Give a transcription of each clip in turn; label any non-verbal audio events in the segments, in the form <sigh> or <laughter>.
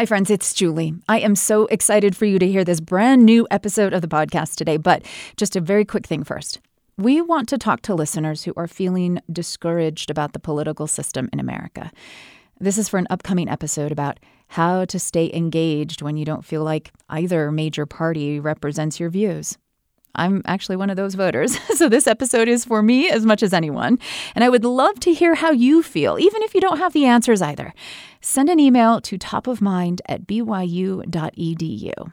Hi, friends, it's Julie. I am so excited for you to hear this brand new episode of the podcast today, but just a very quick thing first. We want to talk to listeners who are feeling discouraged about the political system in America. This is for an upcoming episode about how to stay engaged when you don't feel like either major party represents your views. I'm actually one of those voters, <laughs> so this episode is for me as much as anyone. And I would love to hear how you feel, even if you don't have the answers either. Send an email to topofmind at byu.edu.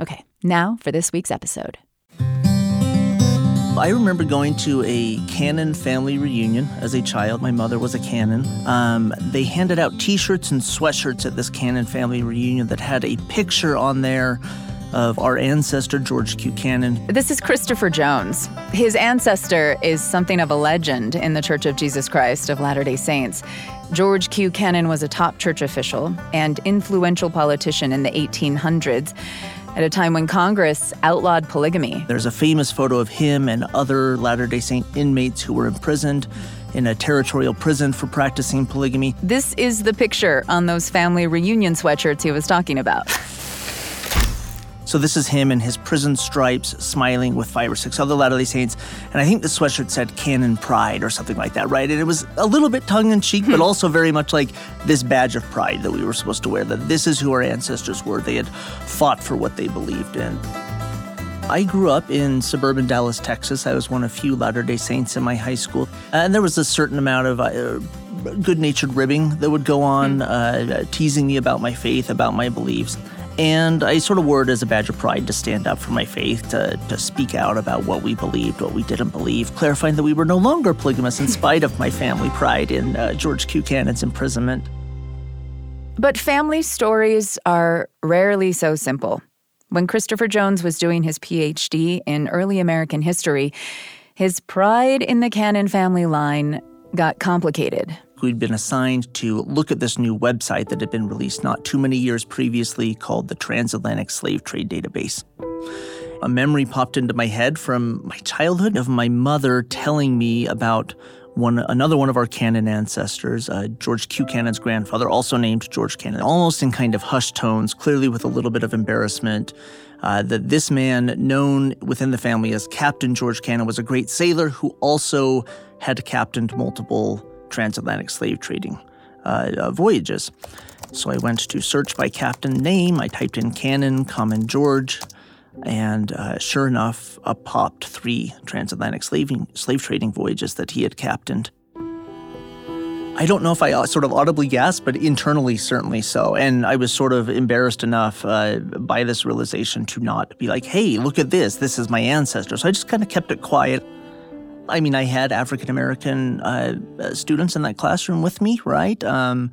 Okay, now for this week's episode. I remember going to a Cannon family reunion as a child. My mother was a Cannon. Um, they handed out t shirts and sweatshirts at this Cannon family reunion that had a picture on there of our ancestor, George Q. Cannon. This is Christopher Jones. His ancestor is something of a legend in the Church of Jesus Christ of Latter day Saints. George Q. Cannon was a top church official and influential politician in the 1800s at a time when Congress outlawed polygamy. There's a famous photo of him and other Latter day Saint inmates who were imprisoned in a territorial prison for practicing polygamy. This is the picture on those family reunion sweatshirts he was talking about. <laughs> So this is him in his prison stripes, smiling with five or six other Latter-day Saints, and I think the sweatshirt said "Cannon Pride" or something like that, right? And it was a little bit tongue-in-cheek, but hmm. also very much like this badge of pride that we were supposed to wear. That this is who our ancestors were. They had fought for what they believed in. I grew up in suburban Dallas, Texas. I was one of few Latter day Saints in my high school. And there was a certain amount of uh, good natured ribbing that would go on, hmm. uh, teasing me about my faith, about my beliefs. And I sort of wore it as a badge of pride to stand up for my faith, to, to speak out about what we believed, what we didn't believe, clarifying that we were no longer polygamous in spite of my family pride in uh, George Q. Cannon's imprisonment. But family stories are rarely so simple. When Christopher Jones was doing his PhD in early American history, his pride in the Cannon family line got complicated who'd been assigned to look at this new website that had been released not too many years previously called the Transatlantic Slave Trade Database. A memory popped into my head from my childhood of my mother telling me about one another one of our Cannon ancestors, uh, George Q. Cannon's grandfather, also named George Cannon, almost in kind of hushed tones, clearly with a little bit of embarrassment. Uh, that this man, known within the family as Captain George Cannon, was a great sailor who also had captained multiple transatlantic slave trading uh, uh, voyages. So I went to search by captain name. I typed in Cannon, Common George, and uh, sure enough, up popped three transatlantic slaving, slave trading voyages that he had captained. I don't know if I uh, sort of audibly gasped, but internally, certainly so. And I was sort of embarrassed enough uh, by this realization to not be like, hey, look at this. This is my ancestor. So I just kind of kept it quiet. I mean, I had African American uh, students in that classroom with me, right? Um,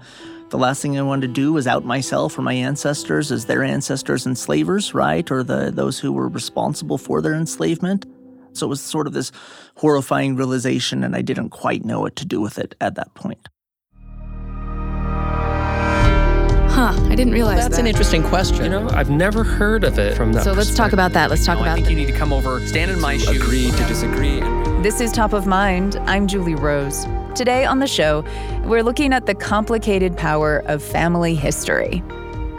the last thing I wanted to do was out myself or my ancestors as their ancestors enslavers, right? Or the those who were responsible for their enslavement. So it was sort of this horrifying realization, and I didn't quite know what to do with it at that point. Huh, I didn't realize that. That's that. an interesting question. You know, I've never heard of it from that So let's talk about that. Let's talk oh, no, about I think you need to come over, stand in my shoes. Agree to disagree. This is Top of Mind. I'm Julie Rose. Today on the show, we're looking at the complicated power of family history.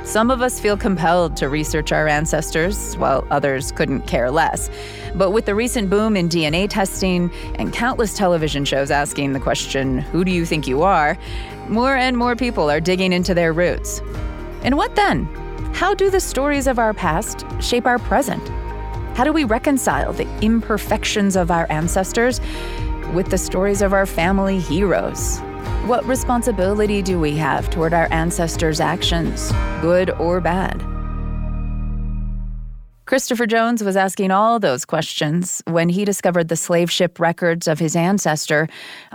Some of us feel compelled to research our ancestors, while others couldn't care less. But with the recent boom in DNA testing and countless television shows asking the question, Who do you think you are? More and more people are digging into their roots. And what then? How do the stories of our past shape our present? How do we reconcile the imperfections of our ancestors with the stories of our family heroes? What responsibility do we have toward our ancestors' actions, good or bad? Christopher Jones was asking all those questions when he discovered the slave ship records of his ancestor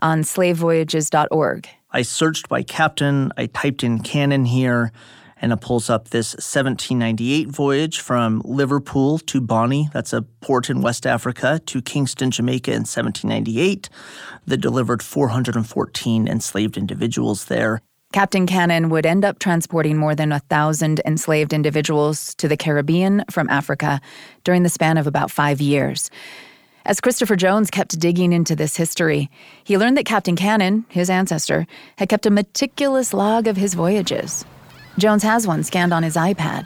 on slavevoyages.org. I searched by captain, I typed in Cannon here, and it pulls up this 1798 voyage from Liverpool to Bonny, that's a port in West Africa, to Kingston, Jamaica in 1798 that delivered 414 enslaved individuals there. Captain Cannon would end up transporting more than a thousand enslaved individuals to the Caribbean from Africa during the span of about five years. As Christopher Jones kept digging into this history, he learned that Captain Cannon, his ancestor, had kept a meticulous log of his voyages. Jones has one scanned on his iPad.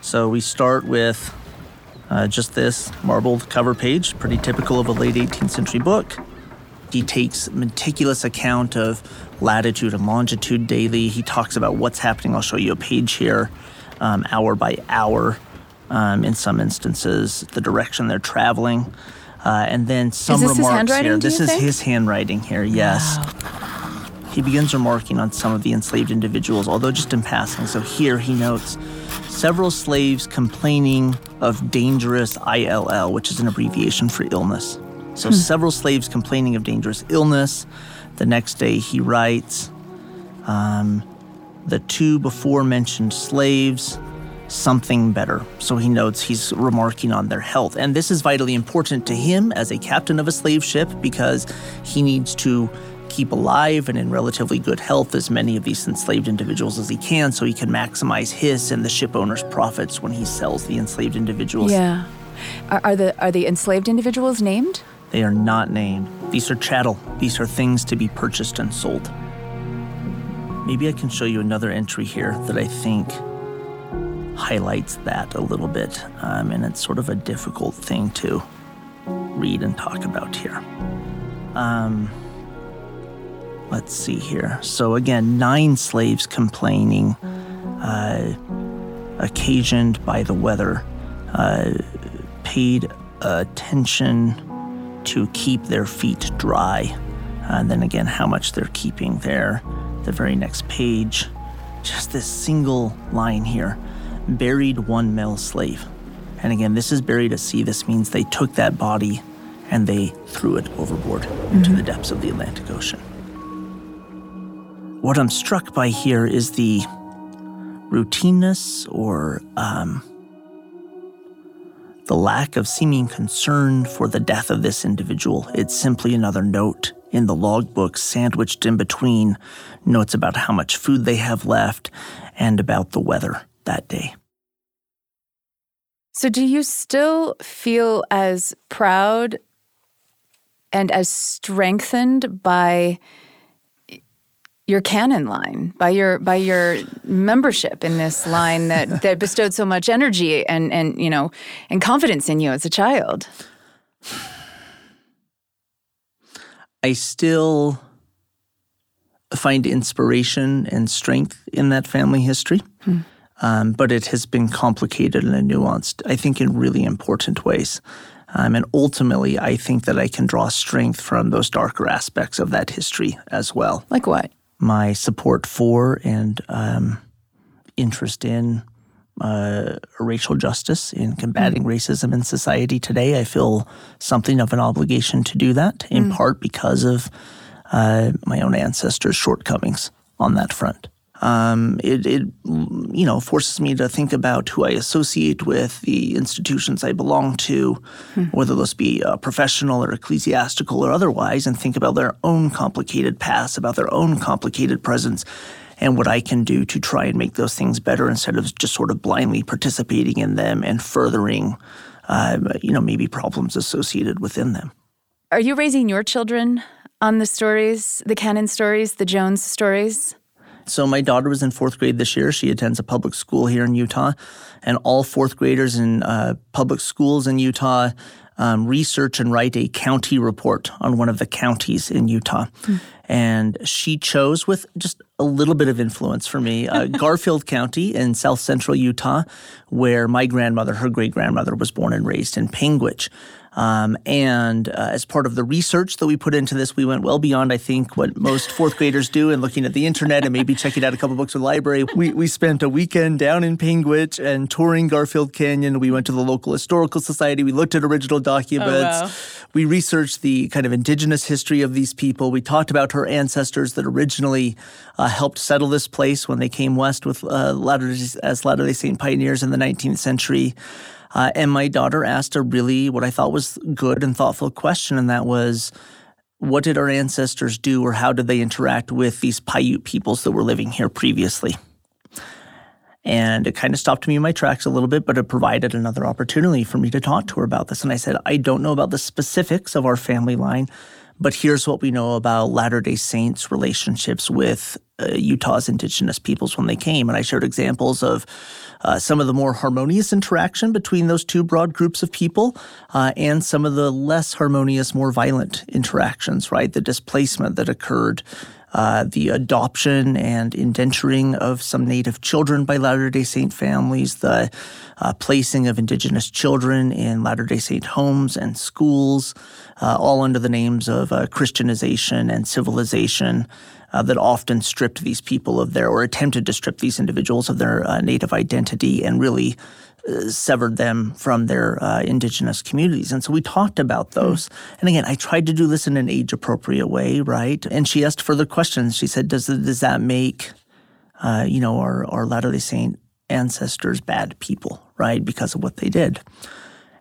So we start with uh, just this marbled cover page, pretty typical of a late 18th century book. He takes meticulous account of latitude and longitude daily. He talks about what's happening. I'll show you a page here, um, hour by hour. Um, in some instances, the direction they're traveling, uh, and then some remarks here. This is think? his handwriting here. Yes. Wow. He begins remarking on some of the enslaved individuals, although just in passing. So here he notes several slaves complaining of dangerous ILL, which is an abbreviation for illness. So, hmm. several slaves complaining of dangerous illness. The next day, he writes um, the two before mentioned slaves, something better. So, he notes he's remarking on their health. And this is vitally important to him as a captain of a slave ship because he needs to keep alive and in relatively good health as many of these enslaved individuals as he can so he can maximize his and the ship owner's profits when he sells the enslaved individuals. Yeah. Are, are the are the enslaved individuals named? They are not named. These are chattel. These are things to be purchased and sold. Maybe I can show you another entry here that I think highlights that a little bit. Um, and it's sort of a difficult thing to read and talk about here. Um, let's see here. So, again, nine slaves complaining, uh, occasioned by the weather, uh, paid attention to keep their feet dry. And then again, how much they're keeping there. The very next page, just this single line here buried one male slave. And again, this is buried at sea. This means they took that body and they threw it overboard mm-hmm. into the depths of the Atlantic Ocean. What I'm struck by here is the routineness or um, the lack of seeming concern for the death of this individual. It's simply another note in the logbook, sandwiched in between notes about how much food they have left and about the weather that day. So, do you still feel as proud and as strengthened by your cannon line by your by your membership in this line that <laughs> that bestowed so much energy and and you know and confidence in you as a child i still find inspiration and strength in that family history hmm. Um, but it has been complicated and nuanced i think in really important ways um, and ultimately, I think that I can draw strength from those darker aspects of that history as well. Like what? my support for and um, interest in uh, racial justice in combating mm. racism in society today. I feel something of an obligation to do that, in mm. part because of uh, my own ancestors' shortcomings on that front. Um, it, it, you know, forces me to think about who I associate with, the institutions I belong to, hmm. whether those be uh, professional or ecclesiastical or otherwise, and think about their own complicated past, about their own complicated presence, and what I can do to try and make those things better instead of just sort of blindly participating in them and furthering, uh, you know, maybe problems associated within them. Are you raising your children on the stories, the cannon stories, the Jones stories? So my daughter was in fourth grade this year. She attends a public school here in Utah, and all fourth graders in uh, public schools in Utah um, research and write a county report on one of the counties in Utah. Mm. And she chose, with just a little bit of influence for me, uh, <laughs> Garfield County in south central Utah, where my grandmother, her great grandmother, was born and raised in Panguitch. Um, and uh, as part of the research that we put into this, we went well beyond, I think, what most fourth graders do and looking at the internet and maybe checking out a couple books in the library. We, we spent a weekend down in Panguitch and touring Garfield Canyon. We went to the local historical society. We looked at original documents. Oh, wow. We researched the kind of indigenous history of these people. We talked about her ancestors that originally uh, helped settle this place when they came west with uh, Latter as Latter day Saint pioneers in the 19th century. Uh, and my daughter asked a really, what I thought was good and thoughtful question, and that was, what did our ancestors do or how did they interact with these Paiute peoples that were living here previously? And it kind of stopped me in my tracks a little bit, but it provided another opportunity for me to talk to her about this. And I said, I don't know about the specifics of our family line, but here's what we know about Latter day Saints relationships with uh, Utah's indigenous peoples when they came. And I shared examples of uh, some of the more harmonious interaction between those two broad groups of people uh, and some of the less harmonious, more violent interactions, right? The displacement that occurred. Uh, the adoption and indenturing of some Native children by Latter day Saint families, the uh, placing of Indigenous children in Latter day Saint homes and schools, uh, all under the names of uh, Christianization and civilization uh, that often stripped these people of their, or attempted to strip these individuals of their uh, native identity and really uh, severed them from their uh, indigenous communities. And so we talked about hmm. those. Mm-hmm. And again, I tried to do this in an age appropriate way, right? And she asked further questions. She said, Does, does that make, uh, you know, our, our Latter day Saint ancestors bad people, right? Because of what they did.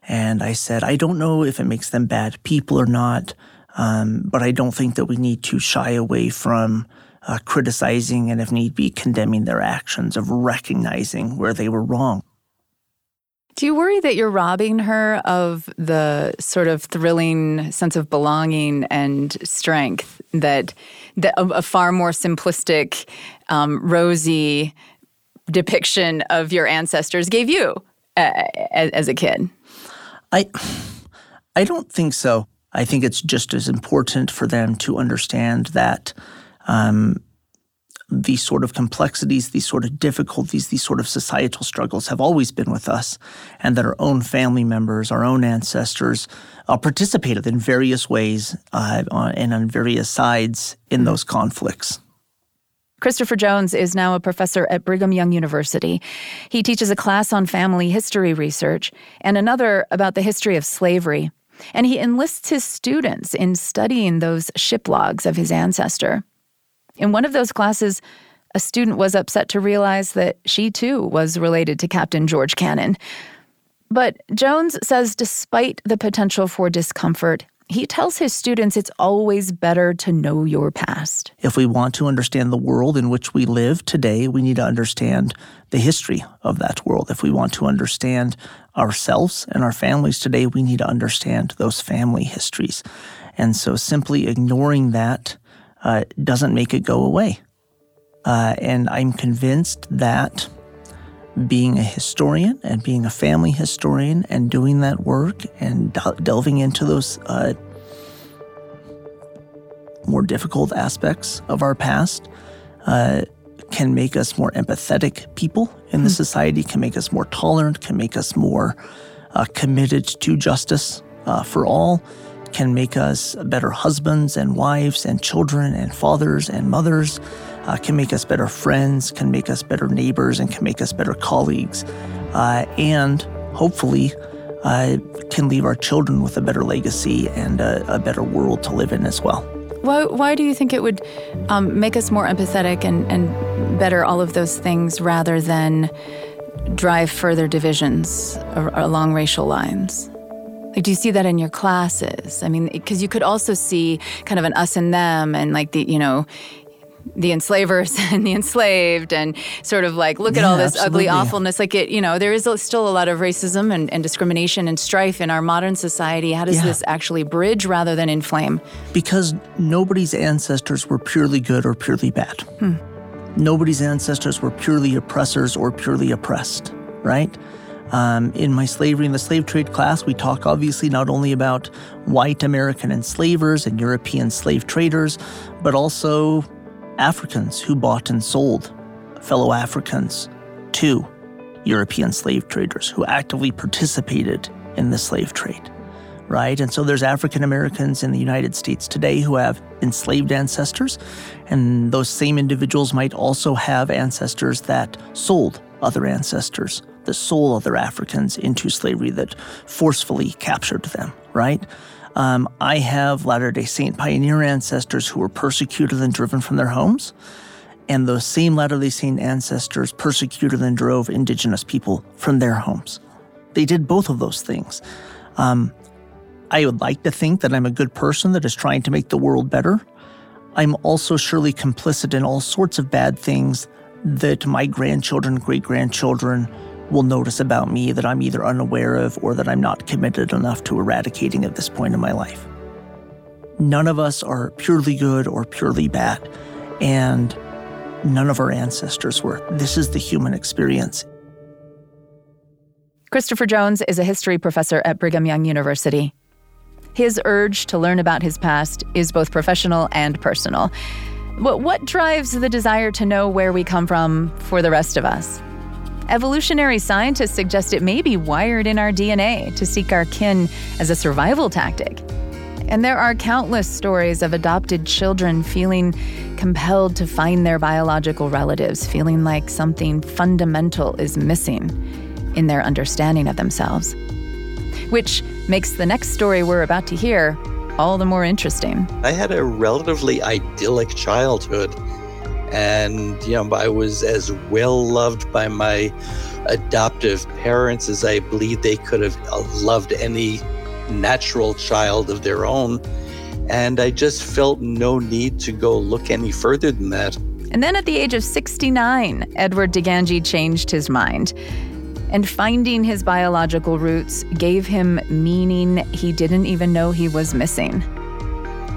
And I said, I don't know if it makes them bad people or not. Um, but I don't think that we need to shy away from uh, criticizing and, if need be, condemning their actions, of recognizing where they were wrong. Do you worry that you're robbing her of the sort of thrilling sense of belonging and strength that, that a, a far more simplistic, um, rosy depiction of your ancestors gave you uh, as, as a kid? I, I don't think so. I think it's just as important for them to understand that um, these sort of complexities, these sort of difficulties, these sort of societal struggles have always been with us, and that our own family members, our own ancestors, uh, participated in various ways uh, and on various sides in those conflicts. Christopher Jones is now a professor at Brigham Young University. He teaches a class on family history research and another about the history of slavery and he enlists his students in studying those ship logs of his ancestor. In one of those classes, a student was upset to realize that she too was related to Captain George Cannon. But Jones says despite the potential for discomfort, he tells his students it's always better to know your past. If we want to understand the world in which we live today, we need to understand the history of that world. If we want to understand ourselves and our families today, we need to understand those family histories. And so simply ignoring that uh, doesn't make it go away. Uh, and I'm convinced that being a historian and being a family historian and doing that work and delving into those uh, more difficult aspects of our past uh, can make us more empathetic people in the mm society, can make us more tolerant, can make us more uh, committed to justice uh, for all, can make us better husbands and wives and children and fathers and mothers, uh, can make us better friends, can make us better neighbors, and can make us better colleagues. Uh, and hopefully, uh, can leave our children with a better legacy and a, a better world to live in as well. Why, why do you think it would um, make us more empathetic and, and better all of those things rather than drive further divisions along racial lines? Like, do you see that in your classes? I mean, because you could also see kind of an us and them, and like the, you know, the enslavers <laughs> and the enslaved and sort of like look yeah, at all this absolutely. ugly awfulness like it you know there is still a lot of racism and, and discrimination and strife in our modern society how does yeah. this actually bridge rather than inflame because nobody's ancestors were purely good or purely bad hmm. nobody's ancestors were purely oppressors or purely oppressed right um, in my slavery and the slave trade class, we talk obviously not only about white American enslavers and European slave traders, but also Africans who bought and sold fellow Africans to European slave traders who actively participated in the slave trade, right? And so there's African Americans in the United States today who have enslaved ancestors, and those same individuals might also have ancestors that sold other ancestors, that sold other Africans into slavery, that forcefully captured them, right? Um, I have Latter day Saint pioneer ancestors who were persecuted and driven from their homes. And those same Latter day Saint ancestors persecuted and drove indigenous people from their homes. They did both of those things. Um, I would like to think that I'm a good person that is trying to make the world better. I'm also surely complicit in all sorts of bad things that my grandchildren, great grandchildren, will notice about me that I'm either unaware of or that I'm not committed enough to eradicating at this point in my life. None of us are purely good or purely bad. And none of our ancestors were. This is the human experience. Christopher Jones is a history professor at Brigham Young University. His urge to learn about his past is both professional and personal. But what drives the desire to know where we come from for the rest of us? Evolutionary scientists suggest it may be wired in our DNA to seek our kin as a survival tactic. And there are countless stories of adopted children feeling compelled to find their biological relatives, feeling like something fundamental is missing in their understanding of themselves. Which makes the next story we're about to hear all the more interesting. I had a relatively idyllic childhood. And, you know, I was as well loved by my adoptive parents as I believe they could have uh, loved any natural child of their own. And I just felt no need to go look any further than that. And then at the age of 69, Edward DeGangi changed his mind. And finding his biological roots gave him meaning he didn't even know he was missing.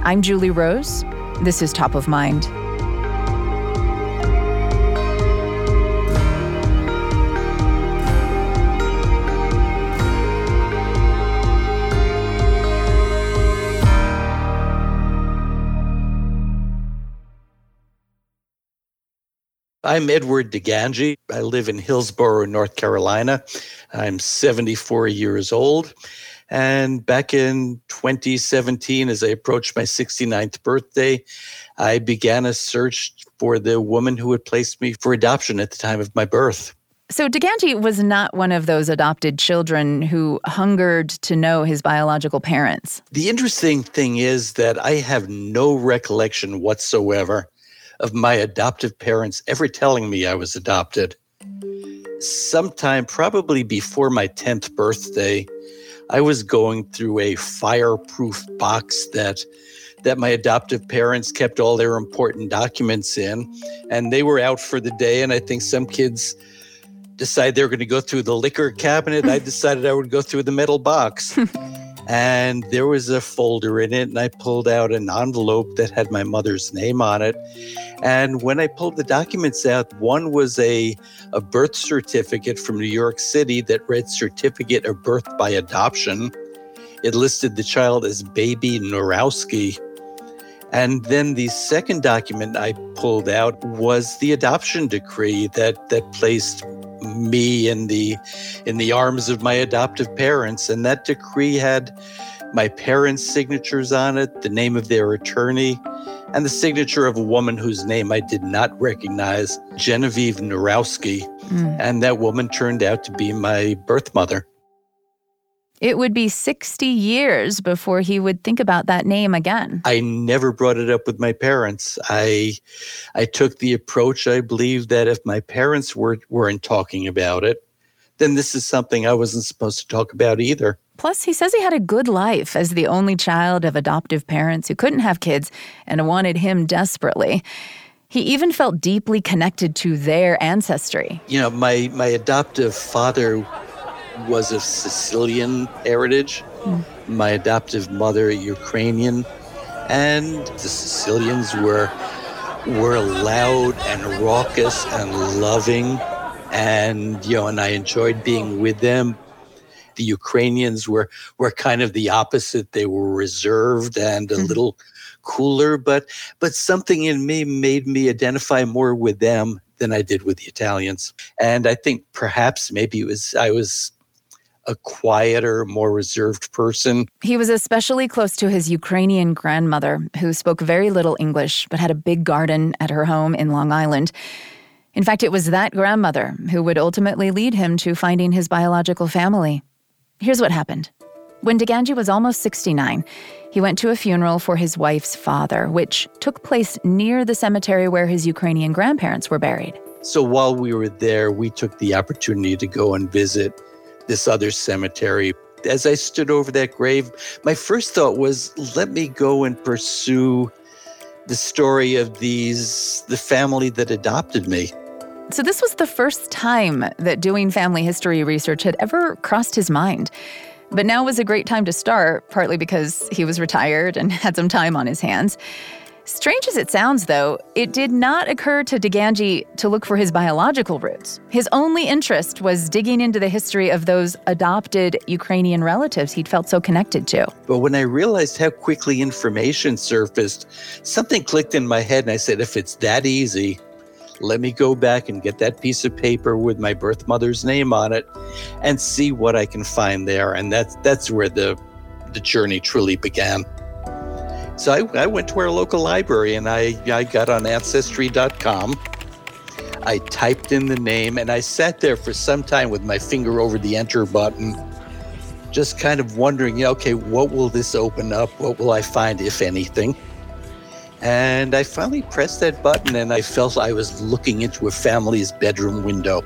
I'm Julie Rose. This is Top of Mind. I'm Edward DeGangi. I live in Hillsborough, North Carolina. I'm 74 years old. And back in 2017, as I approached my 69th birthday, I began a search for the woman who had placed me for adoption at the time of my birth. So, DeGangi was not one of those adopted children who hungered to know his biological parents. The interesting thing is that I have no recollection whatsoever of my adoptive parents ever telling me I was adopted. Sometime, probably before my 10th birthday, I was going through a fireproof box that that my adoptive parents kept all their important documents in and they were out for the day and I think some kids decided they were going to go through the liquor cabinet. I <laughs> decided I would go through the metal box. <laughs> and there was a folder in it and I pulled out an envelope that had my mother's name on it and when I pulled the documents out, one was a, a birth certificate from New York City that read Certificate of Birth by Adoption. It listed the child as baby Norowski. And then the second document I pulled out was the adoption decree that, that placed me in the in the arms of my adoptive parents. And that decree had my parents' signatures on it, the name of their attorney, and the signature of a woman whose name I did not recognize, Genevieve Narowski Mm. And that woman turned out to be my birth mother. It would be 60 years before he would think about that name again. I never brought it up with my parents. I I took the approach I believe that if my parents were weren't talking about it, then this is something I wasn't supposed to talk about either. Plus, he says he had a good life as the only child of adoptive parents who couldn't have kids and wanted him desperately. He even felt deeply connected to their ancestry. You know, my, my adoptive father was of Sicilian heritage, mm. my adoptive mother, Ukrainian, and the Sicilians were were loud and raucous and loving and you know and I enjoyed being with them the Ukrainians were were kind of the opposite. They were reserved and a mm-hmm. little cooler, but but something in me made me identify more with them than I did with the Italians. And I think perhaps maybe it was I was a quieter, more reserved person. He was especially close to his Ukrainian grandmother, who spoke very little English but had a big garden at her home in Long Island. In fact, it was that grandmother who would ultimately lead him to finding his biological family. Here's what happened. When DeGangi was almost 69, he went to a funeral for his wife's father, which took place near the cemetery where his Ukrainian grandparents were buried. So while we were there, we took the opportunity to go and visit this other cemetery. As I stood over that grave, my first thought was let me go and pursue the story of these the family that adopted me. So, this was the first time that doing family history research had ever crossed his mind. But now was a great time to start, partly because he was retired and <laughs> had some time on his hands. Strange as it sounds, though, it did not occur to DeGangi to look for his biological roots. His only interest was digging into the history of those adopted Ukrainian relatives he'd felt so connected to. But when I realized how quickly information surfaced, something clicked in my head, and I said, if it's that easy, let me go back and get that piece of paper with my birth mother's name on it and see what I can find there. And that's that's where the the journey truly began. So I, I went to our local library and I, I got on Ancestry.com. I typed in the name and I sat there for some time with my finger over the enter button, just kind of wondering, okay, what will this open up? What will I find, if anything? And I finally pressed that button and I felt I was looking into a family's bedroom window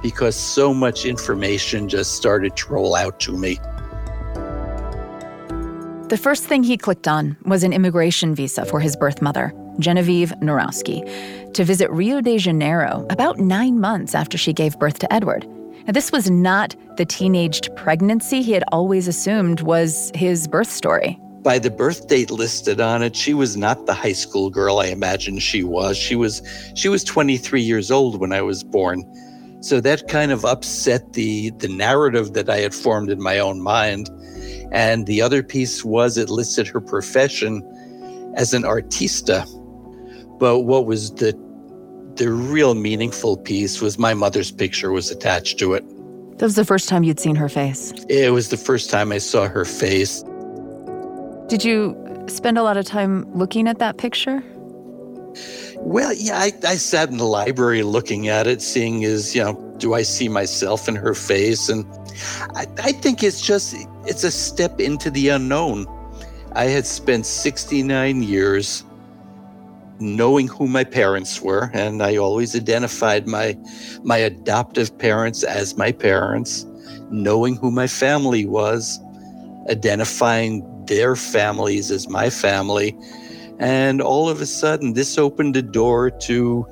because so much information just started to roll out to me. The first thing he clicked on was an immigration visa for his birth mother, Genevieve Norowski, to visit Rio de Janeiro about nine months after she gave birth to Edward. Now, this was not the teenaged pregnancy he had always assumed was his birth story. By the birth date listed on it, she was not the high school girl I imagined she was. She was she was 23 years old when I was born. So that kind of upset the the narrative that I had formed in my own mind. And the other piece was it listed her profession as an artista. But what was the the real meaningful piece was my mother's picture was attached to it. That was the first time you'd seen her face. It was the first time I saw her face. Did you spend a lot of time looking at that picture? Well, yeah, I, I sat in the library looking at it, seeing is, you know, do I see myself in her face? And I, I think it's just it's a step into the unknown. I had spent 69 years knowing who my parents were, and I always identified my my adoptive parents as my parents, knowing who my family was, identifying their families as my family. And all of a sudden this opened a door to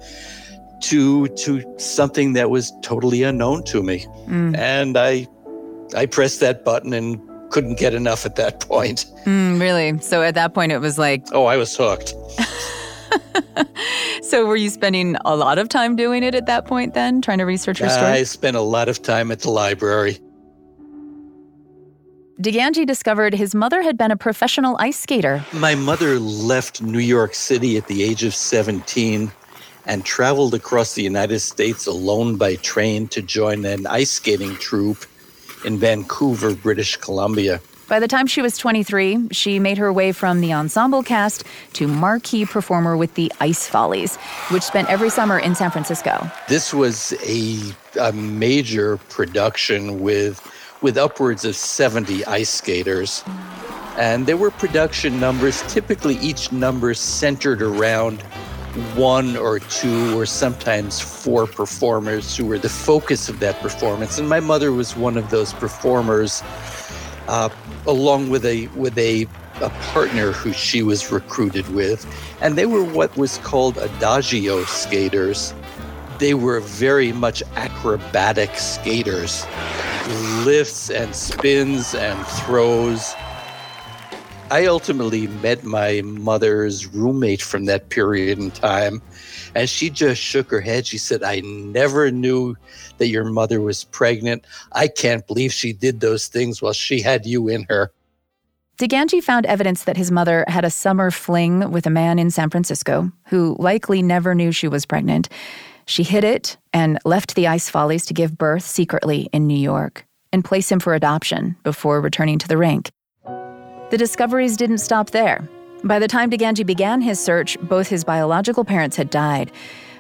to to something that was totally unknown to me. Mm. And I I pressed that button and couldn't get enough at that point. Mm, really? So at that point, it was like. Oh, I was hooked. <laughs> so were you spending a lot of time doing it at that point then, trying to research her story? I spent a lot of time at the library. DeGangi discovered his mother had been a professional ice skater. My mother left New York City at the age of 17 and traveled across the United States alone by train to join an ice skating troupe in Vancouver, British Columbia. By the time she was 23, she made her way from the ensemble cast to marquee performer with the Ice Follies, which spent every summer in San Francisco. This was a, a major production with, with upwards of 70 ice skaters. And there were production numbers, typically each number centered around one or two or sometimes four performers who were the focus of that performance. And my mother was one of those performers, uh, along with a with a, a partner who she was recruited with, and they were what was called adagio skaters. They were very much acrobatic skaters, lifts and spins and throws I ultimately met my mother's roommate from that period in time, and she just shook her head. She said, I never knew that your mother was pregnant. I can't believe she did those things while she had you in her. DeGangi found evidence that his mother had a summer fling with a man in San Francisco who likely never knew she was pregnant. She hid it and left the Ice Follies to give birth secretly in New York and place him for adoption before returning to the rink. The discoveries didn't stop there. By the time DeGangi began his search, both his biological parents had died.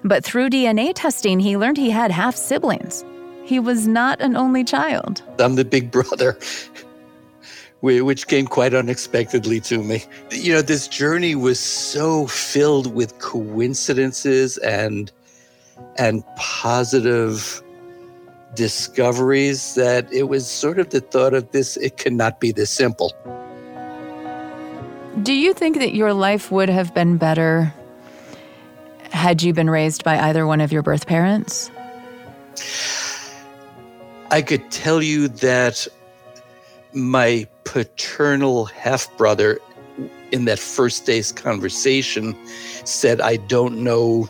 But through DNA testing, he learned he had half siblings. He was not an only child. I'm the big brother, which came quite unexpectedly to me. You know, this journey was so filled with coincidences and and positive discoveries that it was sort of the thought of this it cannot be this simple. Do you think that your life would have been better had you been raised by either one of your birth parents? I could tell you that my paternal half brother in that first day's conversation said, I don't know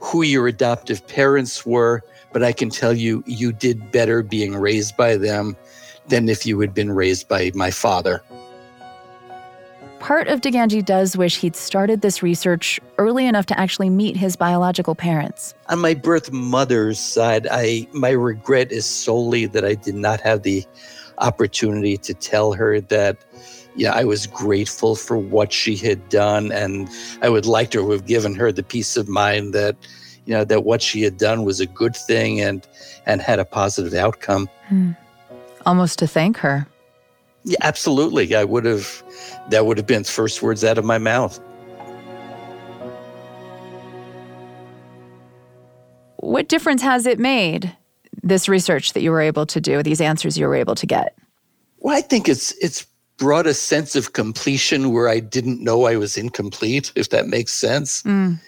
who your adoptive parents were, but I can tell you, you did better being raised by them than if you had been raised by my father. Part of DeGangi does wish he'd started this research early enough to actually meet his biological parents. On my birth mother's side, I my regret is solely that I did not have the opportunity to tell her that yeah, I was grateful for what she had done and I would like to have given her the peace of mind that you know that what she had done was a good thing and and had a positive outcome. Hmm. Almost to thank her. Yeah, absolutely. I would have that would have been first words out of my mouth. What difference has it made? This research that you were able to do, these answers you were able to get. Well, I think it's it's brought a sense of completion where I didn't know I was incomplete, if that makes sense. Mm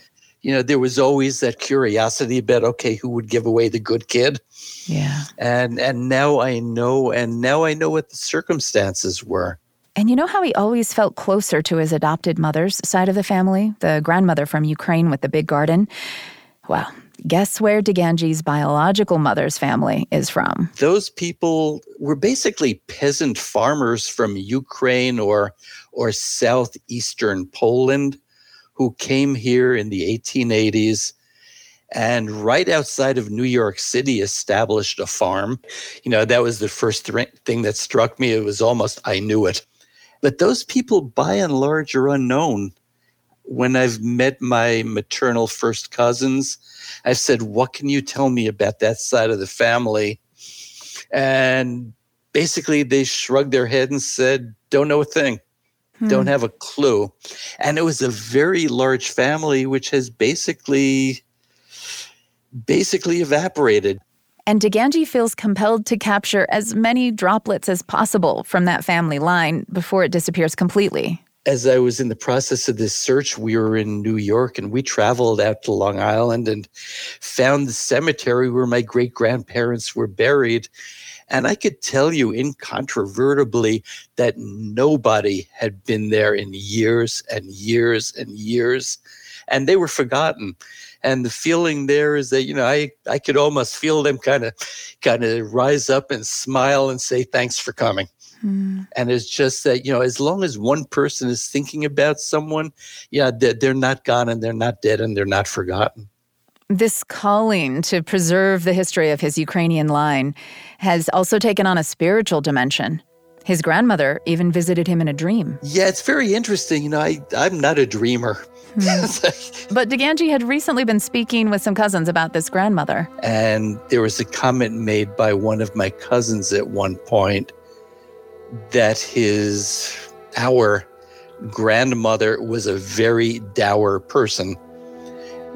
you know, there was always that curiosity about okay, who would give away the good kid? Yeah. And and now I know, and now I know what the circumstances were. And you know how he always felt closer to his adopted mother's side of the family, the grandmother from Ukraine with the big garden? Well, guess where DeGangi's biological mother's family is from? Those people were basically peasant farmers from Ukraine or or southeastern Poland who came here in the 1880s and right outside of New York City established a farm. You know, that was the first th- thing that struck me. It was almost, I knew it. But those people, by and large, are unknown. When I've met my maternal first cousins, I've said, What can you tell me about that side of the family? And basically, they shrugged their head and said, Don't know a thing hmm. don't have a clue. And it was a very large family, which has basically basically evaporated. And DeGangi feels compelled to capture as many droplets as possible from that family line before it disappears completely. As I was in the process of this search, we were in New York and we traveled out to Long Island and found the cemetery where my great grandparents were buried. And I could tell you incontrovertibly that nobody had been there in years and years and years, and they were forgotten. And the feeling there is that, you know, I, I could almost feel them kind of kind of rise up and smile and say, thanks for coming. Mm. And it's just that, you know, as long as one person is thinking about someone, yeah, they're, they're not gone and they're not dead and they're not forgotten. This calling to preserve the history of his Ukrainian line has also taken on a spiritual dimension. His grandmother even visited him in a dream. Yeah, it's very interesting. You know, I, I'm not a dreamer. Hmm. <laughs> but DeGangi had recently been speaking with some cousins about this grandmother. And there was a comment made by one of my cousins at one point that his, our grandmother was a very dour person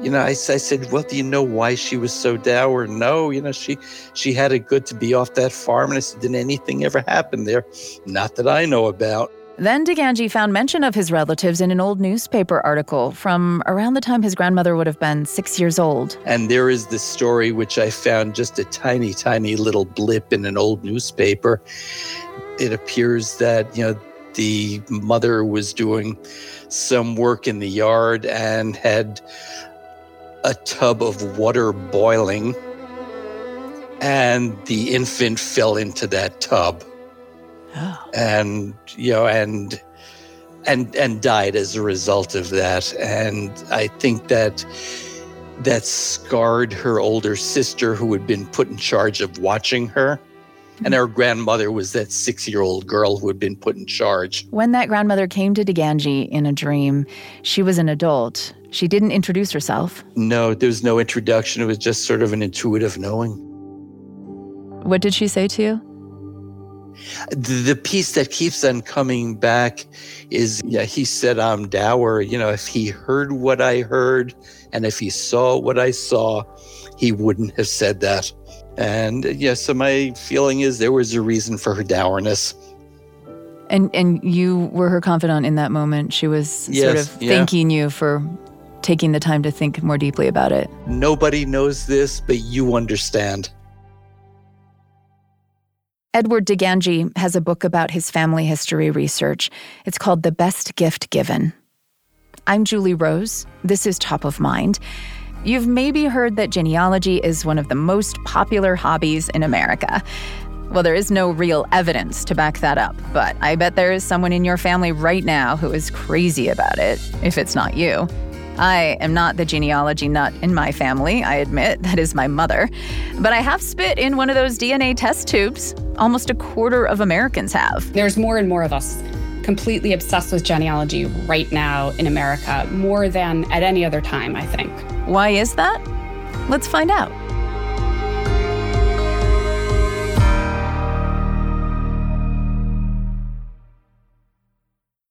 you know, I, I, said, well, do you know why she was so dour? No, you know, she she had it good to be off that farm. And I said, did anything ever happen there? Not that I know about. Then DeGangi found mention of his relatives in an old newspaper article from around the time his grandmother would have been six years old. And there is this story which I found just a tiny, tiny little blip in an old newspaper. It appears that, you know, the mother was doing some work in the yard and had a tub of water boiling, and the infant fell into that tub. Oh. And, you know, and and and died as a result of that. And I think that that scarred her older sister who had been put in charge of watching her. And her grandmother was that six year old girl who had been put in charge. When that grandmother came to DeGangi in a dream, she was an adult. She didn't introduce herself. No, there was no introduction. It was just sort of an intuitive knowing. What did she say to you? The piece that keeps on coming back is yeah, he said, I'm dour. You know, if he heard what I heard and if he saw what I saw, he wouldn't have said that. And uh, yeah, so my feeling is there was a reason for her dourness. And and you were her confidant in that moment. She was yes, sort of yeah. thanking you for taking the time to think more deeply about it. Nobody knows this, but you understand. Edward DeGangi has a book about his family history research. It's called The Best Gift Given. I'm Julie Rose. This is Top of Mind. You've maybe heard that genealogy is one of the most popular hobbies in America. Well, there is no real evidence to back that up, but I bet there is someone in your family right now who is crazy about it, if it's not you. I am not the genealogy nut in my family, I admit, <laughs> that is my mother. But I have spit in one of those DNA test tubes. Almost a quarter of Americans have. There's more and more of us completely obsessed with genealogy right now in America, more than at any other time, I think. Why is that? Let's find out.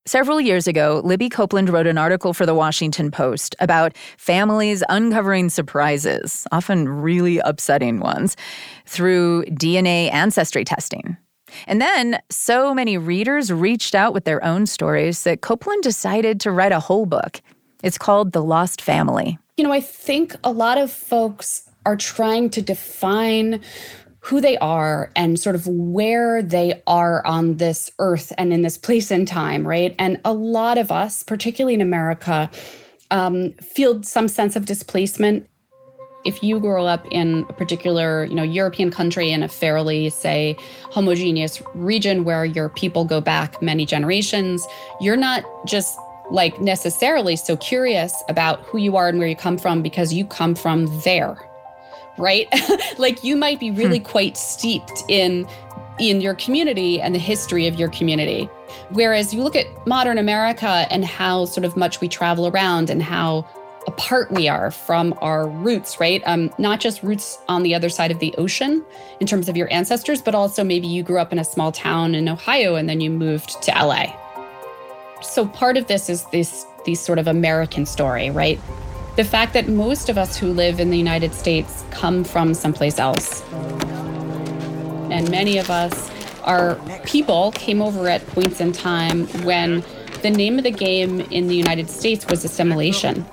Several years ago, Libby Copeland wrote an article for the Washington Post about families uncovering surprises, often really upsetting ones, through DNA ancestry testing. And then so many readers reached out with their own stories that Copeland decided to write a whole book. It's called The Lost Family. You know, I think a lot of folks are trying to define who they are and sort of where they are on this earth and in this place and time, right? And a lot of us, particularly in America, um, feel some sense of displacement. If you grow up in a particular, you know, European country in a fairly, say, homogeneous region where your people go back many generations, you're not just like necessarily so curious about who you are and where you come from because you come from there right? <laughs> Like you might be really hmm. quite steeped in in your community and the history of your community. Whereas you look at modern america and how sort of much we travel around and how apart we are from our roots right? Um, not just roots on the other side of the ocean in terms of your ancestors but also maybe you grew up in a small town in ohio and then you moved to la so part of this is this these sort of American story, right? The fact that most of us who live in the United States come from someplace else. And many of us, our people came over at points in time when the name of the game in the United States was assimilation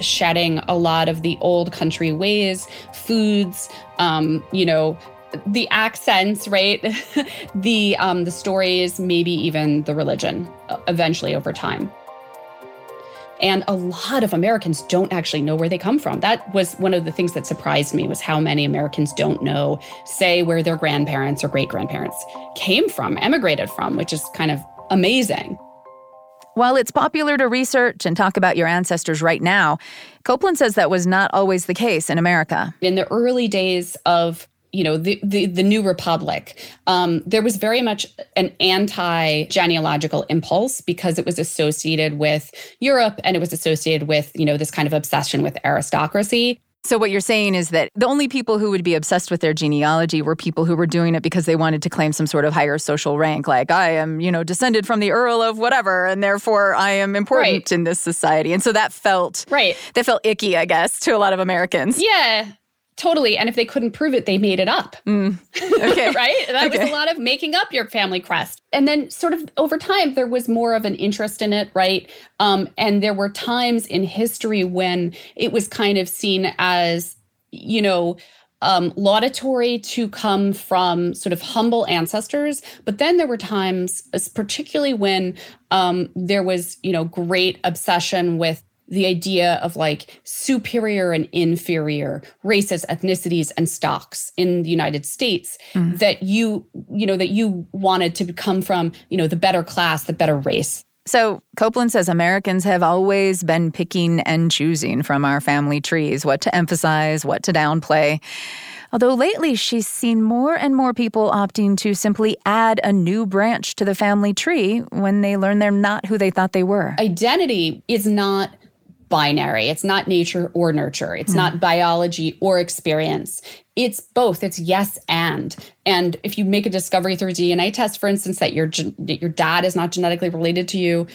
shedding a lot of the old country ways, foods, um, you know, the accents, right? <laughs> the um, the stories, maybe even the religion, uh, eventually over time. And a lot of Americans don't actually know where they come from. That was one of the things that surprised me was how many Americans don't know, say, where their grandparents or great grandparents came from, emigrated from, which is kind of amazing. While it's popular to research and talk about your ancestors right now, Copeland says that was not always the case in America. In the early days of you know the the, the new republic um, there was very much an anti genealogical impulse because it was associated with europe and it was associated with you know this kind of obsession with aristocracy so what you're saying is that the only people who would be obsessed with their genealogy were people who were doing it because they wanted to claim some sort of higher social rank like I am, you know, descended from the earl of whatever and therefore I am important right. in this society. And so that felt Right. That felt icky, I guess, to a lot of Americans. Yeah. Totally. And if they couldn't prove it, they made it up. Mm. <laughs> Okay. right? That okay. was a lot of making up your family crest. And then, sort of over time, there was more of an interest in it, right? Um, and there were times in history when it was kind of seen as, you know, um, laudatory to come from sort of humble ancestors. But then there were times, particularly when um, there was, you know, great obsession with the idea of like superior and inferior races ethnicities and stocks in the united states mm. that you you know that you wanted to come from you know the better class the better race so copeland says americans have always been picking and choosing from our family trees what to emphasize what to downplay Although lately she's seen more and more people opting to simply add a new branch to the family tree when they learn they're not who they thought they were. Identity is not binary. It's not nature or nurture. It's mm. not biology or experience. It's both. It's yes and. And if you make a discovery through a DNA test, for instance, that your that your dad is not genetically related to you,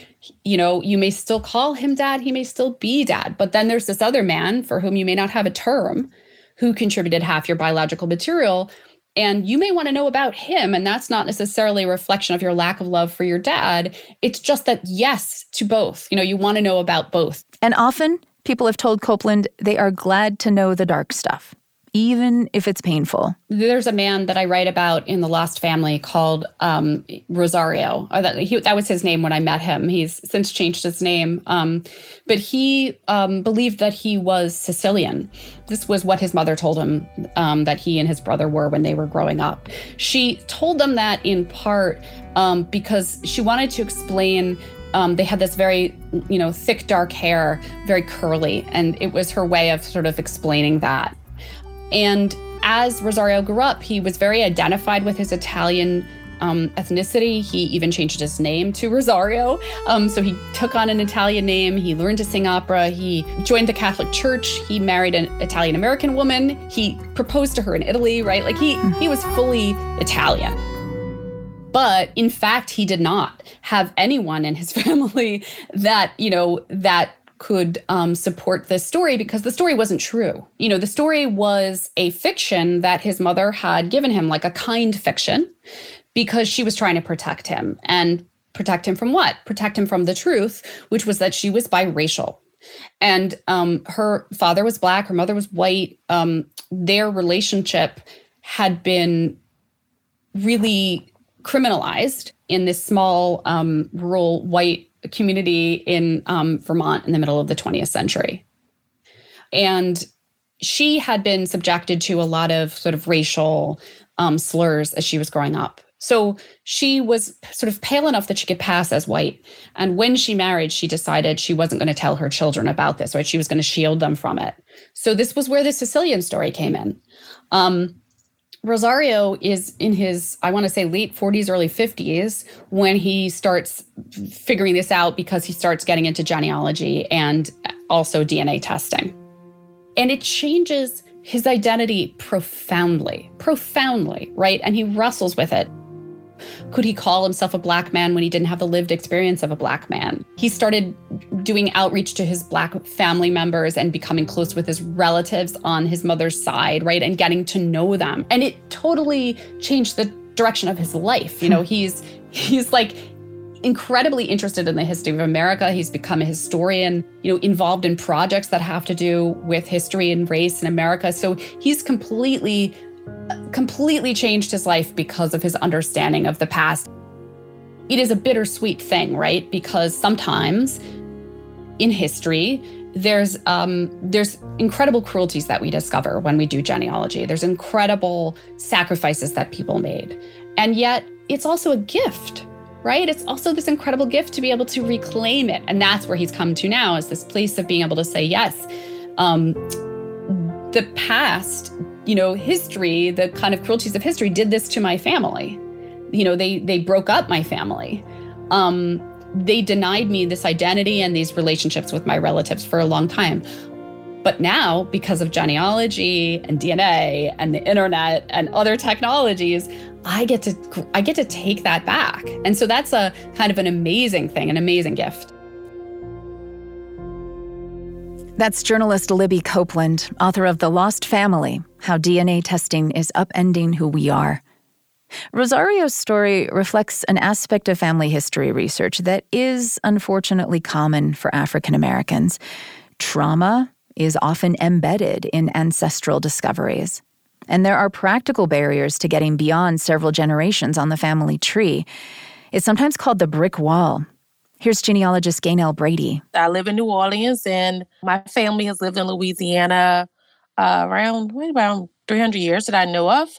you know, you may still call him dad. He may still be dad. But then there's this other man for whom you may not have a term, who contributed half your biological material and you may want to know about him. And that's not necessarily a reflection of your lack of love for your dad. It's just that yes to both. You know, you want to know about both. And often people have told Copeland they are glad to know the dark stuff. even if it's painful. There's a man that I write about in The Lost Family called um, Rosario. Uh, that, he, that, was his name when I met him. He's since changed his name. Um, but he um, believed that he was Sicilian. This was what his mother told him um, that he and his brother were when they were growing up. She told them that in part um, because she wanted to explain um, they had this very, you know, thick, dark hair, very curly. And it was her way of sort of explaining that. And as Rosario grew up, he was very identified with his Italian um, ethnicity. He even changed his name to Rosario. Um, so he took on an Italian name. He learned to sing opera. He joined the Catholic Church. He married an Italian American woman. He proposed to her in Italy, right? Like he he was fully Italian. But in fact, he did not have anyone in his <laughs> family that, you know, that could um, support this story because the story wasn't true. You know, the story was a fiction that his mother had given him, like a kind fiction, because she was trying to protect him. And protect him from what? Protect him from the truth, which was that she was biracial. And um, her father was black, her mother was white. Um, their relationship had been really criminalized in this small um, rural white community in um, Vermont in the middle of the 20th century. And she had been subjected to a lot of sort of racial um, slurs as she was growing up. So she was sort of pale enough that she could pass as white. And when she married, she decided she wasn't going to tell her children about this, right? She was going to shield them from it. So this was where the Sicilian story came in. Um, Rosario is in his, I want to say, late 40s, early 50s when he starts figuring this out because he starts getting into genealogy and also DNA testing. And it changes his identity profoundly, profoundly, right? And he wrestles with it. Could he call himself a black man when he didn't have the lived experience of a black man? He started doing outreach to his black family members and becoming close with his relatives on his mother's side, right? And getting to know them. And it totally changed the direction of his life. You know, hmm. he's he's like incredibly interested in the history of America. He's become a historian, you know, involved in projects that have to do with history and race in America. So he's completely completely changed his life because of his understanding of the past. It is a bittersweet thing, right? Because sometimes in history, there's um, there's incredible cruelties that we discover when we do genealogy. There's incredible sacrifices that people made, and yet it's also a gift, right? It's also this incredible gift to be able to reclaim it, and that's where he's come to now is this place of being able to say yes. Um, the past you know, history, the kind of cruelties of history did this to my family. You know, they they broke up my family. Um, they denied me this identity and these relationships with my relatives for a long time. But now, because of genealogy and DNA and the internet and other technologies, I get to I get to take that back. And so that's a kind of an amazing thing, an amazing gift. That's journalist Libby Copeland, author of The Lost Family How DNA Testing is Upending Who We Are. Rosario's story reflects an aspect of family history research that is unfortunately common for African Americans. Trauma is often embedded in ancestral discoveries. And there are practical barriers to getting beyond several generations on the family tree. It's sometimes called the brick wall, Here's genealogist Gaynell Brady. I live in New Orleans, and my family has lived in Louisiana uh, around around 300 years that I know of.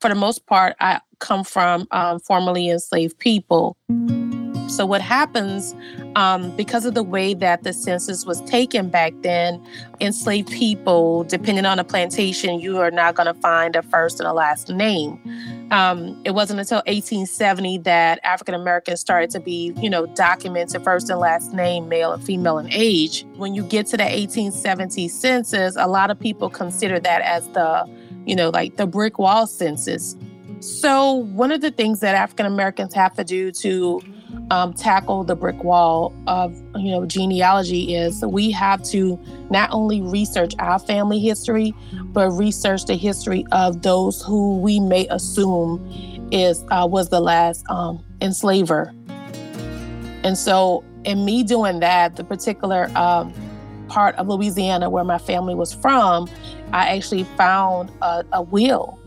For the most part, I come from um, formerly enslaved people. So, what happens um, because of the way that the census was taken back then, enslaved people, depending on the plantation, you are not going to find a first and a last name. Um, it wasn't until 1870 that African Americans started to be, you know, documented first and last name, male and female and age. When you get to the 1870 census, a lot of people consider that as the, you know, like the brick wall census. So, one of the things that African Americans have to do to um, tackle the brick wall of you know genealogy is we have to not only research our family history, but research the history of those who we may assume is uh, was the last um, enslaver. And so, in me doing that, the particular um, part of Louisiana where my family was from, I actually found a, a will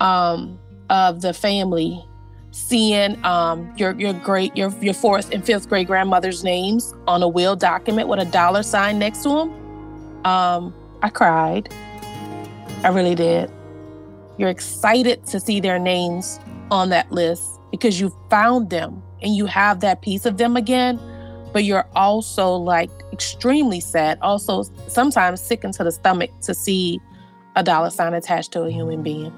um, of the family, seeing um, your your great your your fourth and fifth great grandmother's names on a will document with a dollar sign next to them. Um, I cried. I really did. You're excited to see their names on that list because you found them and you have that piece of them again. But you're also like extremely sad, also sometimes sick into the stomach to see a dollar sign attached to a human being.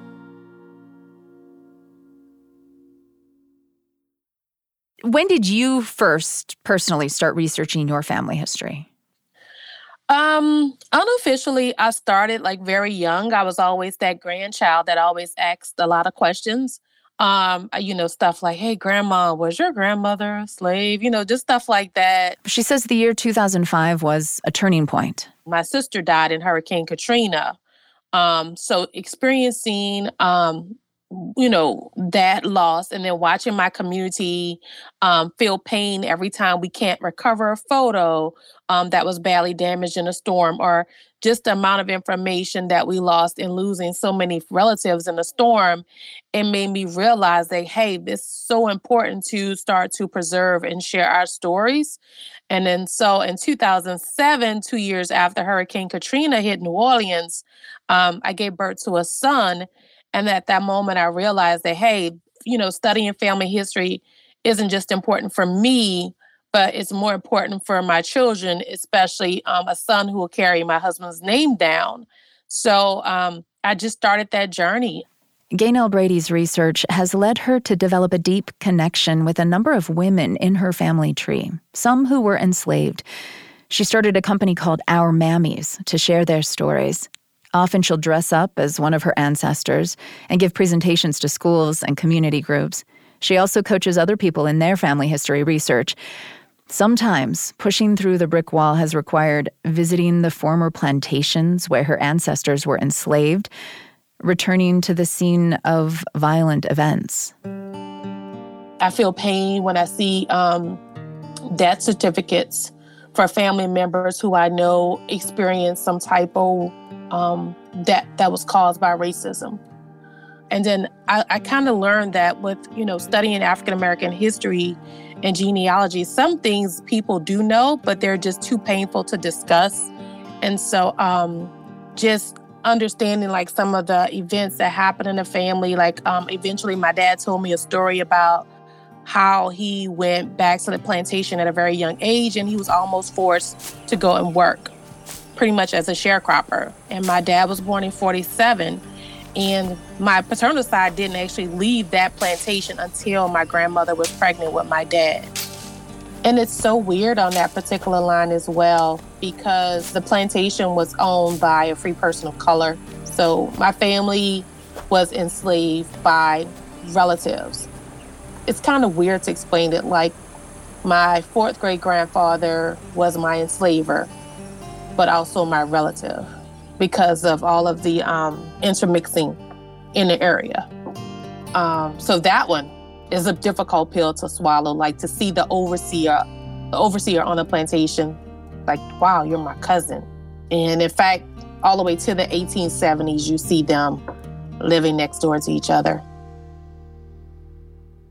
When did you first personally start researching your family history? Um, unofficially, I started like very young. I was always that grandchild that always asked a lot of questions. Um, uh, you know, stuff like, hey, grandma, was your grandmother a slave? You know, just stuff like that. She says the year 2005 was a turning point. My sister died in Hurricane Katrina. Um, so experiencing um you know that loss and then watching my community um, feel pain every time we can't recover a photo um, that was badly damaged in a storm or just the amount of information that we lost in losing so many relatives in the storm it made me realize that hey this is so important to start to preserve and share our stories. And then so in 2007 two years after hurricane katrina hit new orleans um, i gave birth to a son. And at that moment, I realized that, hey, you know, studying family history isn't just important for me, but it's more important for my children, especially um, a son who will carry my husband's name down. So um, I just started that journey. Gaynell Brady's research has led her to develop a deep connection with a number of women in her family tree, some who were enslaved. She started a company called Our Mammies to share their stories. Often she'll dress up as one of her ancestors and give presentations to schools and community groups. She also coaches other people in their family history research. Sometimes pushing through the brick wall has required visiting the former plantations where her ancestors were enslaved, returning to the scene of violent events. I feel pain when I see um, death certificates for family members who I know experienced some type of um, that that was caused by racism. And then I, I kind of learned that with you know studying African American history and genealogy, some things people do know, but they're just too painful to discuss. And so, um, just understanding like some of the events that happened in the family, like um, eventually my dad told me a story about how he went back to the plantation at a very young age and he was almost forced to go and work pretty much as a sharecropper. And my dad was born in 47. And my paternal side didn't actually leave that plantation until my grandmother was pregnant with my dad. And it's so weird on that particular line as well because the plantation was owned by a free person of color. So my family was enslaved by relatives. It's kind of weird to explain it like my fourth great grandfather was my enslaver but also my relative because of all of the um, intermixing in the area. Um, so that one is a difficult pill to swallow. Like to see the overseer, the overseer on the plantation, like, wow, you're my cousin. And in fact, all the way to the 1870s, you see them living next door to each other.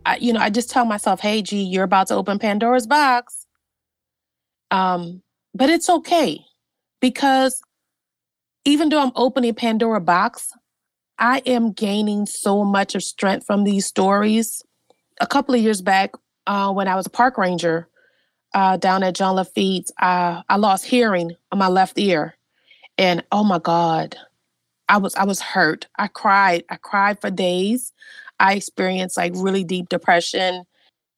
I, you know, I just tell myself, hey, G, you're about to open Pandora's box. Um, but it's okay because even though I'm opening Pandora box, I am gaining so much of strength from these stories. A couple of years back, uh, when I was a park ranger uh, down at Jean Lafitte's, uh, I lost hearing on my left ear, and oh my God, I was I was hurt. I cried. I cried for days. I experienced like really deep depression.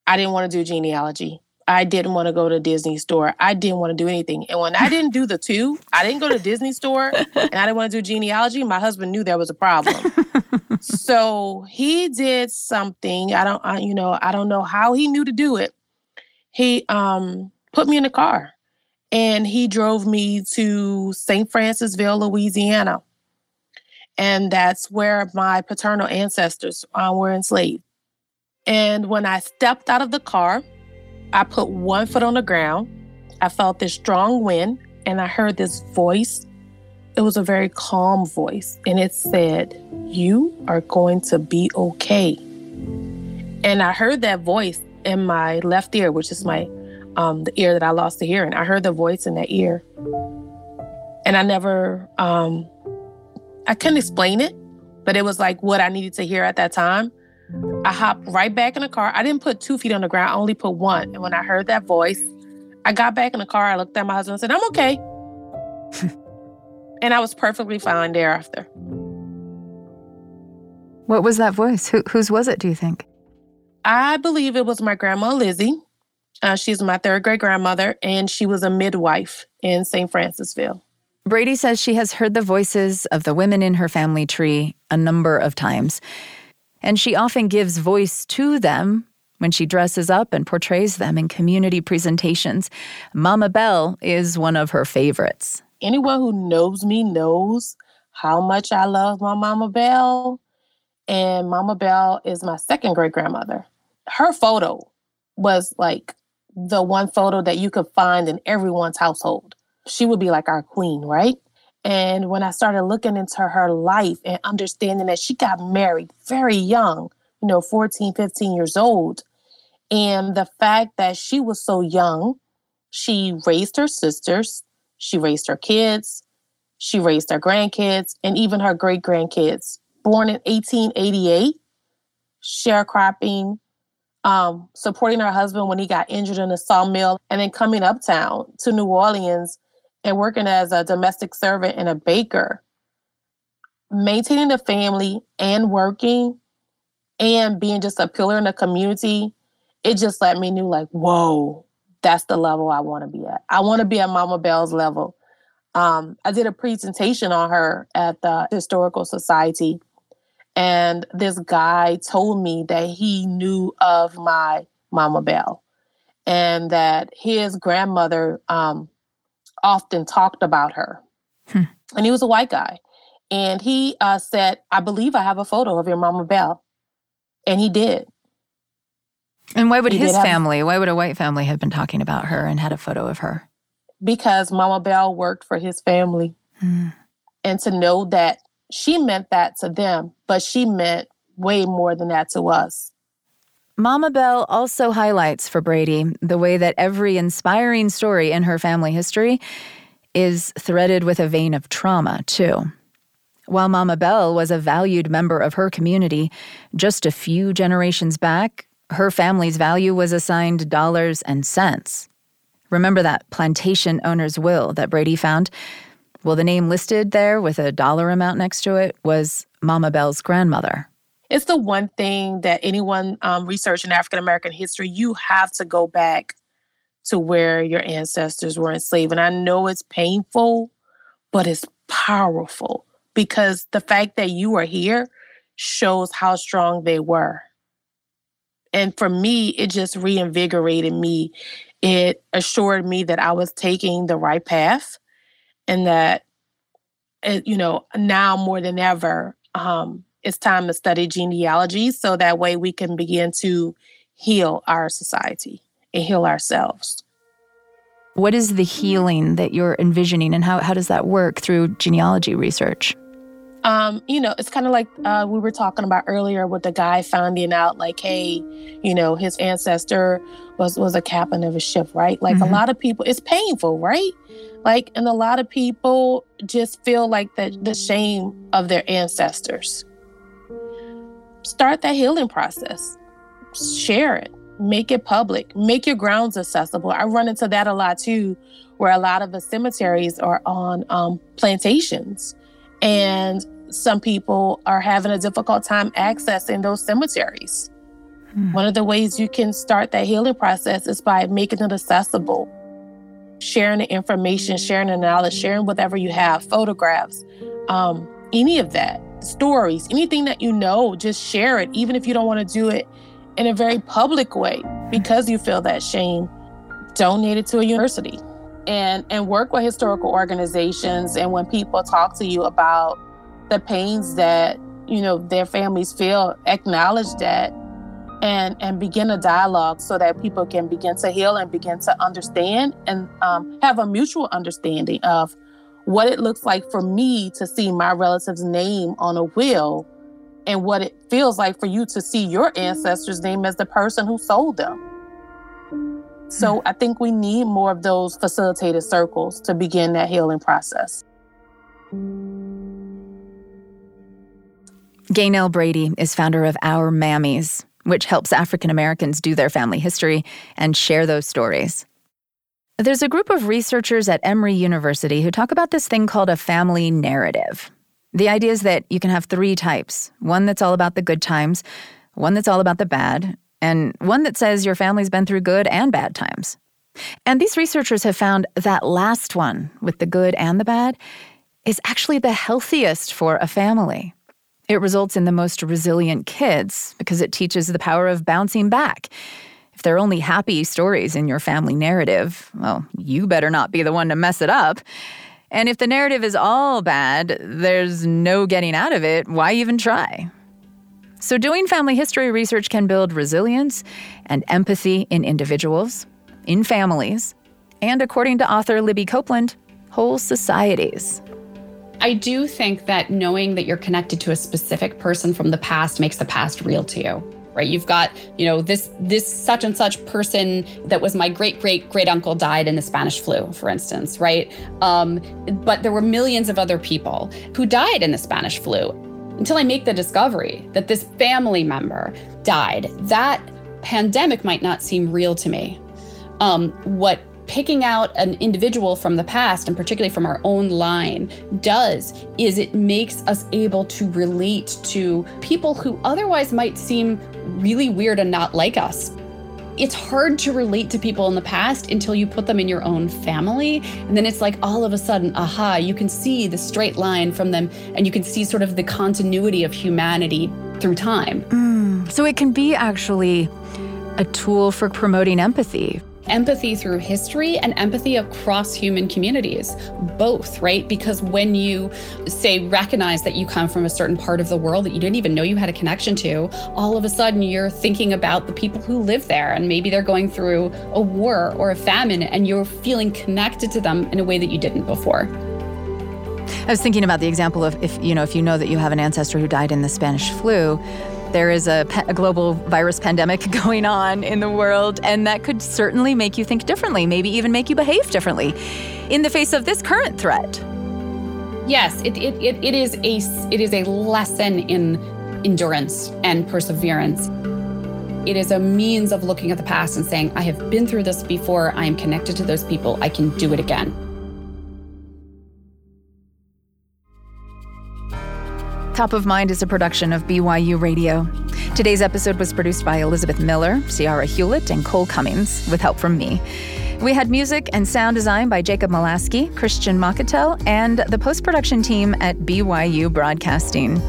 I didn't want to do genealogy. I didn't want to go to Disney store. I didn't want to do anything. And when I <laughs> didn't do the two, I didn't go to Disney store and I didn't want to do genealogy, my husband knew there was a problem. <laughs> so he did something. I don't I, you know, I don't know how he knew to do it. He um put me in a car and he drove me to St. Francisville, Louisiana. And that's where my paternal ancestors uh, were enslaved. And when I stepped out of the car, I put one foot on the ground. I felt this strong wind and I heard this voice. it was a very calm voice, and it said, You are going to be okay. And I heard that voice in my left ear, which is my um, the ear that I lost the hearing. I heard the voice in that ear, and I never, um, I couldn't explain it, but it was like what I needed to hear at that time. I hopped right back in the car. I didn't put two feet on the ground, I only put one. And when I heard that voice, I got back in the car. I looked at my husband and said, I'm okay. <laughs> and I was perfectly fine thereafter. What was that voice? Who, whose was it, do you think? I believe it was my grandma, Lizzie. Uh, she's my third great grandmother, and she was a midwife in St. Francisville. Brady says she has heard the voices of the women in her family tree a number of times, and she often gives voice to them when she dresses up and portrays them in community presentations. Mama Bell is one of her favorites. Anyone who knows me knows how much I love my Mama Bell. And Mama Bell is my second great grandmother. Her photo was like the one photo that you could find in everyone's household. She would be like our queen, right? And when I started looking into her life and understanding that she got married very young, you know, 14, 15 years old, and the fact that she was so young, she raised her sisters, she raised her kids, she raised her grandkids, and even her great grandkids. Born in 1888, sharecropping, um, supporting her husband when he got injured in a sawmill, and then coming uptown to New Orleans and working as a domestic servant and a baker. Maintaining the family and working and being just a pillar in the community, it just let me know like, whoa, that's the level I want to be at. I want to be at Mama Bell's level. Um, I did a presentation on her at the Historical Society and this guy told me that he knew of my Mama Bell and that his grandmother um, often talked about her. Hmm. And he was a white guy. And he uh, said, I believe I have a photo of your Mama Bell. And he did. And why would he his family, why would a white family have been talking about her and had a photo of her? Because Mama Bell worked for his family. Hmm. And to know that she meant that to them, but she meant way more than that to us. Mama Bell also highlights for Brady the way that every inspiring story in her family history is threaded with a vein of trauma, too. While Mama Bell was a valued member of her community, just a few generations back, her family's value was assigned dollars and cents. Remember that plantation owner's will that Brady found? Well, the name listed there with a dollar amount next to it was Mama Bell's grandmother. It's the one thing that anyone um, researching African American history, you have to go back to where your ancestors were enslaved. And I know it's painful, but it's powerful because the fact that you are here shows how strong they were. And for me, it just reinvigorated me. It assured me that I was taking the right path and that you know now more than ever um, it's time to study genealogy so that way we can begin to heal our society and heal ourselves what is the healing that you're envisioning and how, how does that work through genealogy research um, you know, it's kind of like uh, we were talking about earlier with the guy finding out, like, hey, you know, his ancestor was was a captain of a ship, right? Like mm-hmm. a lot of people, it's painful, right? Like, and a lot of people just feel like the the shame of their ancestors. Start that healing process. Share it. Make it public. Make your grounds accessible. I run into that a lot too, where a lot of the cemeteries are on um, plantations and some people are having a difficult time accessing those cemeteries. Hmm. One of the ways you can start that healing process is by making it accessible, sharing the information, sharing the knowledge, sharing whatever you have, photographs, um, any of that, stories, anything that you know, just share it, even if you don't want to do it in a very public way because you feel that shame. Donate it to a university and and work with historical organizations and when people talk to you about the pains that you know their families feel acknowledge that and and begin a dialogue so that people can begin to heal and begin to understand and um, have a mutual understanding of what it looks like for me to see my relative's name on a will and what it feels like for you to see your ancestor's name as the person who sold them. So hmm. I think we need more of those facilitated circles to begin that healing process. Gaynell Brady is founder of Our Mammies, which helps African Americans do their family history and share those stories. There's a group of researchers at Emory University who talk about this thing called a family narrative. The idea is that you can have three types one that's all about the good times, one that's all about the bad, and one that says your family's been through good and bad times. And these researchers have found that last one, with the good and the bad, is actually the healthiest for a family. It results in the most resilient kids because it teaches the power of bouncing back. If there are only happy stories in your family narrative, well, you better not be the one to mess it up. And if the narrative is all bad, there's no getting out of it. Why even try? So, doing family history research can build resilience and empathy in individuals, in families, and according to author Libby Copeland, whole societies. I do think that knowing that you're connected to a specific person from the past makes the past real to you. Right? You've got, you know, this this such and such person that was my great great great uncle died in the Spanish flu, for instance, right? Um, but there were millions of other people who died in the Spanish flu until I make the discovery that this family member died. That pandemic might not seem real to me. Um, what picking out an individual from the past, and particularly from our own line, does is it makes us able to relate to people who otherwise might seem really weird and not like us. It's hard to relate to people in the past until you put them in your own family. And then it's like all of a sudden, aha, you can see the straight line from them and you can see sort of the continuity of humanity through time. Mm, so it can be actually a tool for promoting empathy empathy through history and empathy across human communities, both, right? Because when you say recognize that you come from a certain part of the world that you didn't even know you had a connection to, all of a sudden you're thinking about the people who live there and maybe they're going through a war or a famine and you're feeling connected to them in a way that you didn't before. I was thinking about the example of if you know if you know that you have an ancestor who died in the Spanish flu, there is a, a, global virus pandemic <laughs> going on in the world, and that could certainly make you think differently, maybe even make you behave differently in the face of this current threat. Yes, it, it, it, it is a it is a lesson in endurance and perseverance. It is a means of looking at the past and saying, I have been through this before, I am connected to those people, I can do it again. Top of Mind is a production of BYU Radio. Today's episode was produced by Elizabeth Miller, Ciara Hewlett, and Cole Cummings, with help from me. We had music and sound design by Jacob Molaski, Christian Makatel, and the post production team at BYU Broadcasting.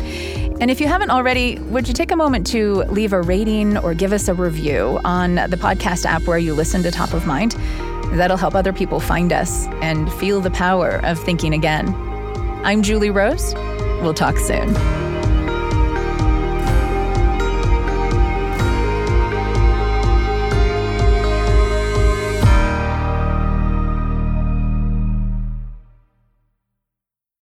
And if you haven't already, would you take a moment to leave a rating or give us a review on the podcast app where you listen to Top of Mind? That'll help other people find us and feel the power of thinking again. I'm Julie Rose. We'll talk soon.